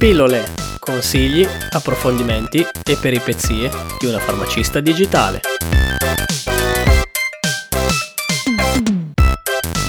Pillole, consigli, approfondimenti e peripezie di una farmacista digitale.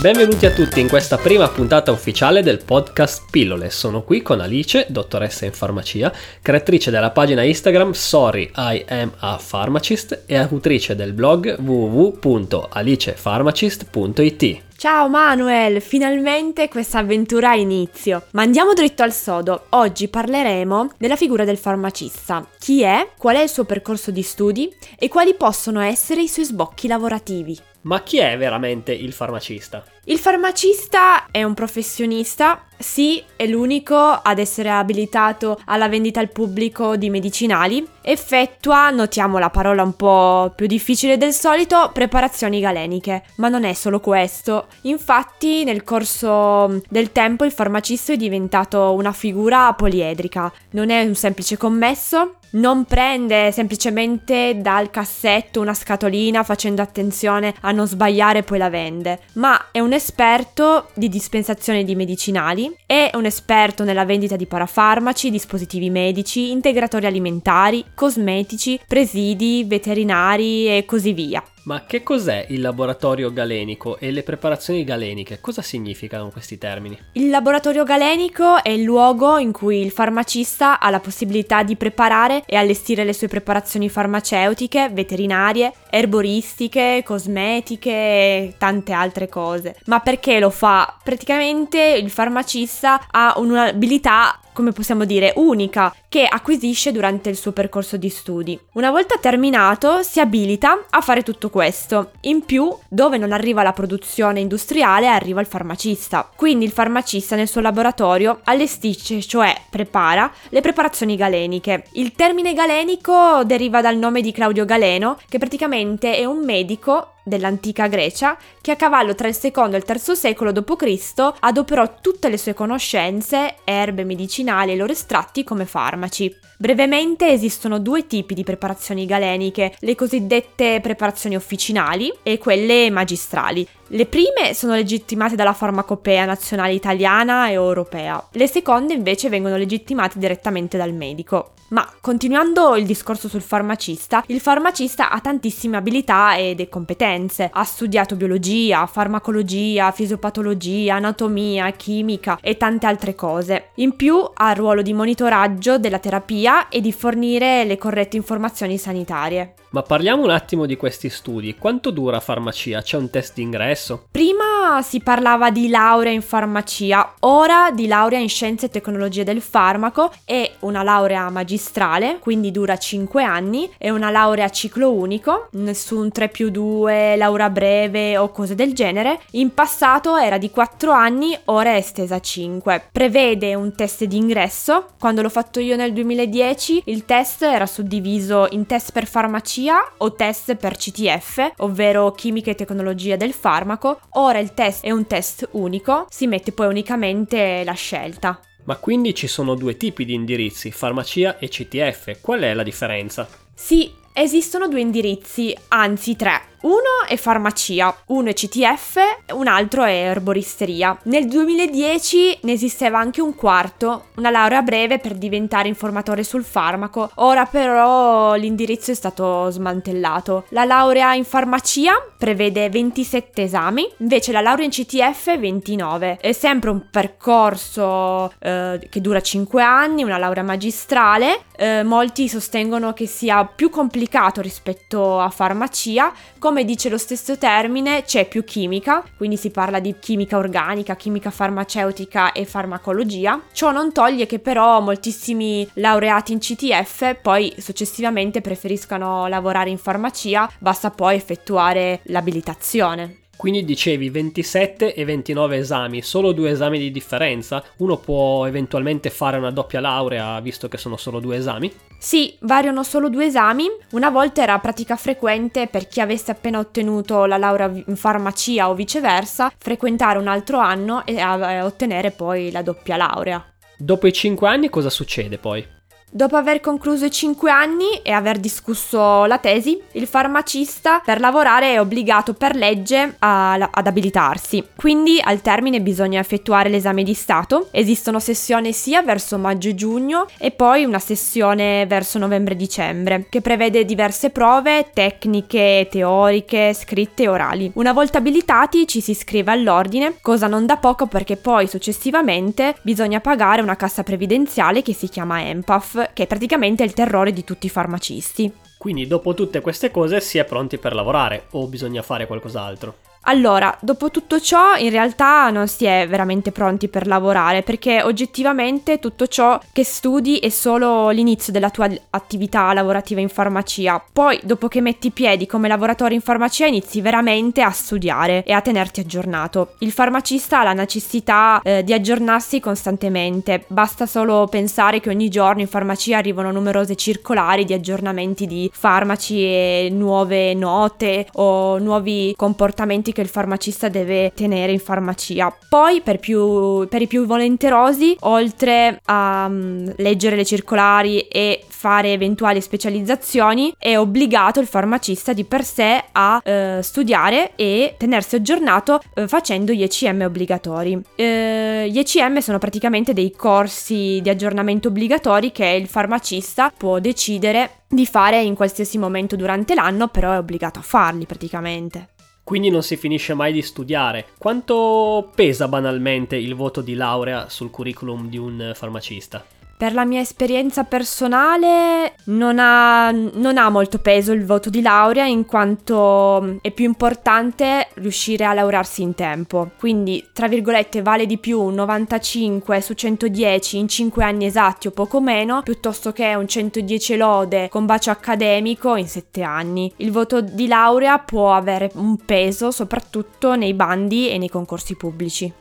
Benvenuti a tutti in questa prima puntata ufficiale del podcast Pillole. Sono qui con Alice, dottoressa in farmacia, creatrice della pagina Instagram Sorry I am a pharmacist e autrice del blog www.alicepharmacist.it. Ciao Manuel, finalmente questa avventura ha inizio. Ma andiamo dritto al sodo. Oggi parleremo della figura del farmacista. Chi è, qual è il suo percorso di studi e quali possono essere i suoi sbocchi lavorativi. Ma chi è veramente il farmacista? Il farmacista è un professionista, sì, è l'unico ad essere abilitato alla vendita al pubblico di medicinali. Effettua, notiamo la parola un po' più difficile del solito, preparazioni galeniche. Ma non è solo questo. Infatti, nel corso del tempo il farmacista è diventato una figura poliedrica. Non è un semplice commesso, non prende semplicemente dal cassetto una scatolina facendo attenzione a non sbagliare e poi la vende, ma è un esperto di dispensazione di medicinali, è un esperto nella vendita di parafarmaci, dispositivi medici, integratori alimentari, cosmetici, presidi, veterinari e così via. Ma che cos'è il laboratorio galenico e le preparazioni galeniche? Cosa significano questi termini? Il laboratorio galenico è il luogo in cui il farmacista ha la possibilità di preparare e allestire le sue preparazioni farmaceutiche, veterinarie, erboristiche, cosmetiche e tante altre cose. Ma perché lo fa? Praticamente il farmacista ha un'abilità come possiamo dire, unica che acquisisce durante il suo percorso di studi. Una volta terminato si abilita a fare tutto questo. In più, dove non arriva la produzione industriale, arriva il farmacista. Quindi il farmacista nel suo laboratorio allestisce, cioè prepara, le preparazioni galeniche. Il termine galenico deriva dal nome di Claudio Galeno, che praticamente è un medico dell'antica Grecia che a cavallo tra il secondo e il terzo secolo d.C. adoperò tutte le sue conoscenze, erbe medicinali e loro estratti come farmaci. Brevemente esistono due tipi di preparazioni galeniche, le cosiddette preparazioni officinali e quelle magistrali. Le prime sono legittimate dalla farmacopea nazionale italiana e europea, le seconde invece vengono legittimate direttamente dal medico. Ma continuando il discorso sul farmacista, il farmacista ha tantissime abilità ed competenze. Ha studiato biologia, farmacologia, fisiopatologia, anatomia, chimica e tante altre cose. In più ha il ruolo di monitoraggio della terapia e di fornire le corrette informazioni sanitarie. Ma parliamo un attimo di questi studi. Quanto dura farmacia? C'è un test d'ingresso? Prima si parlava di laurea in farmacia, ora di laurea in scienze e tecnologie del farmaco e una laurea magistrale, quindi dura 5 anni, e una laurea a ciclo unico, nessun 3 più 2, laurea breve o cose del genere. In passato era di 4 anni, ora è estesa a 5. Prevede un test d'ingresso. Quando l'ho fatto io nel 2010, il test era suddiviso in test per farmacia o test per CTF, ovvero chimica e tecnologia del farmaco. Ora il test è un test unico, si mette poi unicamente la scelta. Ma quindi ci sono due tipi di indirizzi, farmacia e CTF. Qual è la differenza? Sì, esistono due indirizzi, anzi tre. Uno è farmacia, uno è CTF, un altro è erboristeria. Nel 2010 ne esisteva anche un quarto, una laurea breve per diventare informatore sul farmaco. Ora però l'indirizzo è stato smantellato. La laurea in farmacia prevede 27 esami, invece la laurea in CTF 29. È sempre un percorso eh, che dura 5 anni, una laurea magistrale. Eh, molti sostengono che sia più complicato rispetto a farmacia, come dice lo stesso termine, c'è più chimica, quindi si parla di chimica organica, chimica farmaceutica e farmacologia. Ciò non toglie che però moltissimi laureati in CTF poi successivamente preferiscano lavorare in farmacia, basta poi effettuare l'abilitazione. Quindi dicevi 27 e 29 esami, solo due esami di differenza? Uno può eventualmente fare una doppia laurea visto che sono solo due esami? Sì, variano solo due esami. Una volta era pratica frequente per chi avesse appena ottenuto la laurea in farmacia o viceversa, frequentare un altro anno e ottenere poi la doppia laurea. Dopo i 5 anni cosa succede poi? Dopo aver concluso i 5 anni e aver discusso la tesi, il farmacista per lavorare è obbligato per legge a, ad abilitarsi. Quindi al termine bisogna effettuare l'esame di Stato. Esistono sessioni sia verso maggio e giugno e poi una sessione verso novembre-dicembre che prevede diverse prove tecniche, teoriche, scritte e orali. Una volta abilitati ci si iscrive all'ordine, cosa non da poco perché poi successivamente bisogna pagare una cassa previdenziale che si chiama EMPAF che è praticamente il terrore di tutti i farmacisti. Quindi dopo tutte queste cose si è pronti per lavorare o bisogna fare qualcos'altro? Allora, dopo tutto ciò, in realtà non si è veramente pronti per lavorare perché oggettivamente tutto ciò che studi è solo l'inizio della tua attività lavorativa in farmacia. Poi, dopo che metti piedi come lavoratore in farmacia, inizi veramente a studiare e a tenerti aggiornato. Il farmacista ha la necessità eh, di aggiornarsi costantemente. Basta solo pensare che ogni giorno in farmacia arrivano numerose circolari di aggiornamenti di farmaci e nuove note o nuovi comportamenti che il farmacista deve tenere in farmacia. Poi, per, più, per i più volenterosi, oltre a um, leggere le circolari e fare eventuali specializzazioni, è obbligato il farmacista di per sé a eh, studiare e tenersi aggiornato eh, facendo gli ECM obbligatori. Eh, gli ECM sono praticamente dei corsi di aggiornamento obbligatori che il farmacista può decidere di fare in qualsiasi momento durante l'anno, però è obbligato a farli praticamente quindi non si finisce mai di studiare. Quanto pesa banalmente il voto di laurea sul curriculum di un farmacista? Per la mia esperienza personale non ha, non ha, molto peso il voto di laurea in quanto mm, è più importante riuscire a laurearsi in tempo. Quindi, tra virgolette, vale di più un 95 su 110 in 5 anni esatti o poco meno, piuttosto che un 110 lode con bacio accademico in 7 anni. Il voto di laurea può avere un peso soprattutto nei bandi e nei concorsi pubblici.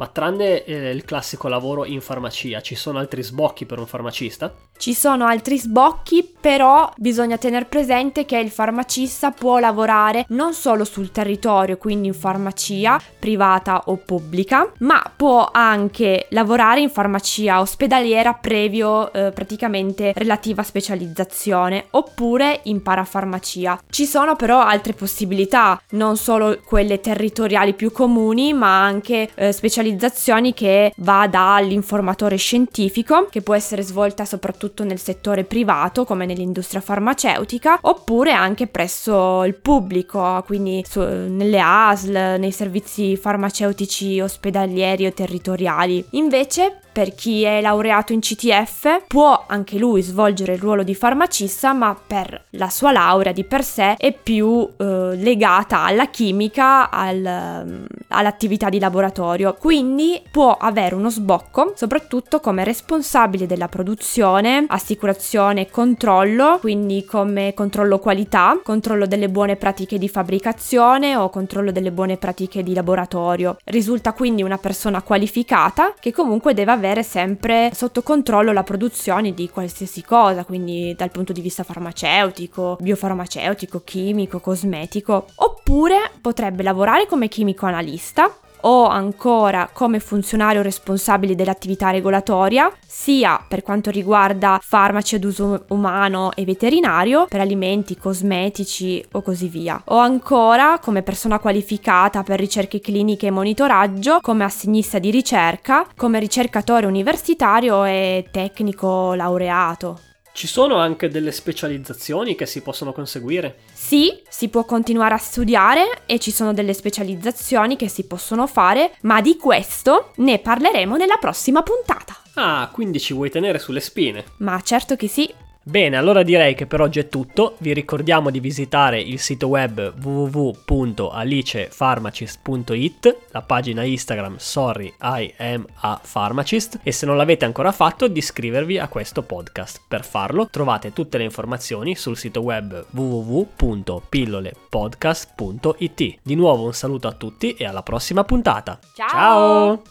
Ma tranne eh, il classico lavoro in farmacia, ci sono altri sbocchi per un farmacista? Ci sono altri sbocchi, però bisogna tenere presente che il farmacista può lavorare non solo sul territorio, quindi in farmacia privata o pubblica, ma può anche lavorare in farmacia ospedaliera previo eh, praticamente relativa specializzazione oppure in parafarmacia. Ci sono però altre possibilità, non solo quelle territoriali più comuni, ma anche eh, specializzazioni che va dall'informatore scientifico, che può essere svolta soprattutto nel settore privato come nell'industria farmaceutica oppure anche presso il pubblico, quindi su, nelle ASL, nei servizi farmaceutici ospedalieri o territoriali. Invece per chi è laureato in CTF può anche lui svolgere il ruolo di farmacista, ma per la sua laurea di per sé è più eh, legata alla chimica, al, mm, all'attività di laboratorio. Quindi può avere uno sbocco, soprattutto come responsabile della produzione, assicurazione e controllo, quindi come controllo qualità, controllo delle buone pratiche di fabbricazione o controllo delle buone pratiche di laboratorio. Risulta quindi una persona qualificata che comunque deve avere avere sempre sotto controllo la produzione di qualsiasi cosa, quindi dal punto di vista farmaceutico, biofarmaceutico, chimico, cosmetico, oppure potrebbe lavorare come chimico analista o ancora come funzionario responsabile dell'attività regolatoria, sia per quanto riguarda farmaci ad uso umano e veterinario, per alimenti, cosmetici o così via, o ancora come persona qualificata per ricerche cliniche e monitoraggio, come assegnista di ricerca, come ricercatore universitario e tecnico laureato. Ci sono anche delle specializzazioni che si possono conseguire? Sì, si può continuare a studiare e ci sono delle specializzazioni che si possono fare, ma di questo ne parleremo nella prossima puntata. Ah, quindi ci vuoi tenere sulle spine? Ma certo che sì. Bene, allora direi che per oggi è tutto. Vi ricordiamo di visitare il sito web www.alicefarmacist.it, la pagina Instagram Sorry I am a pharmacist e se non l'avete ancora fatto di iscrivervi a questo podcast. Per farlo trovate tutte le informazioni sul sito web www.pillolepodcast.it. Di nuovo un saluto a tutti e alla prossima puntata. Ciao! Ciao!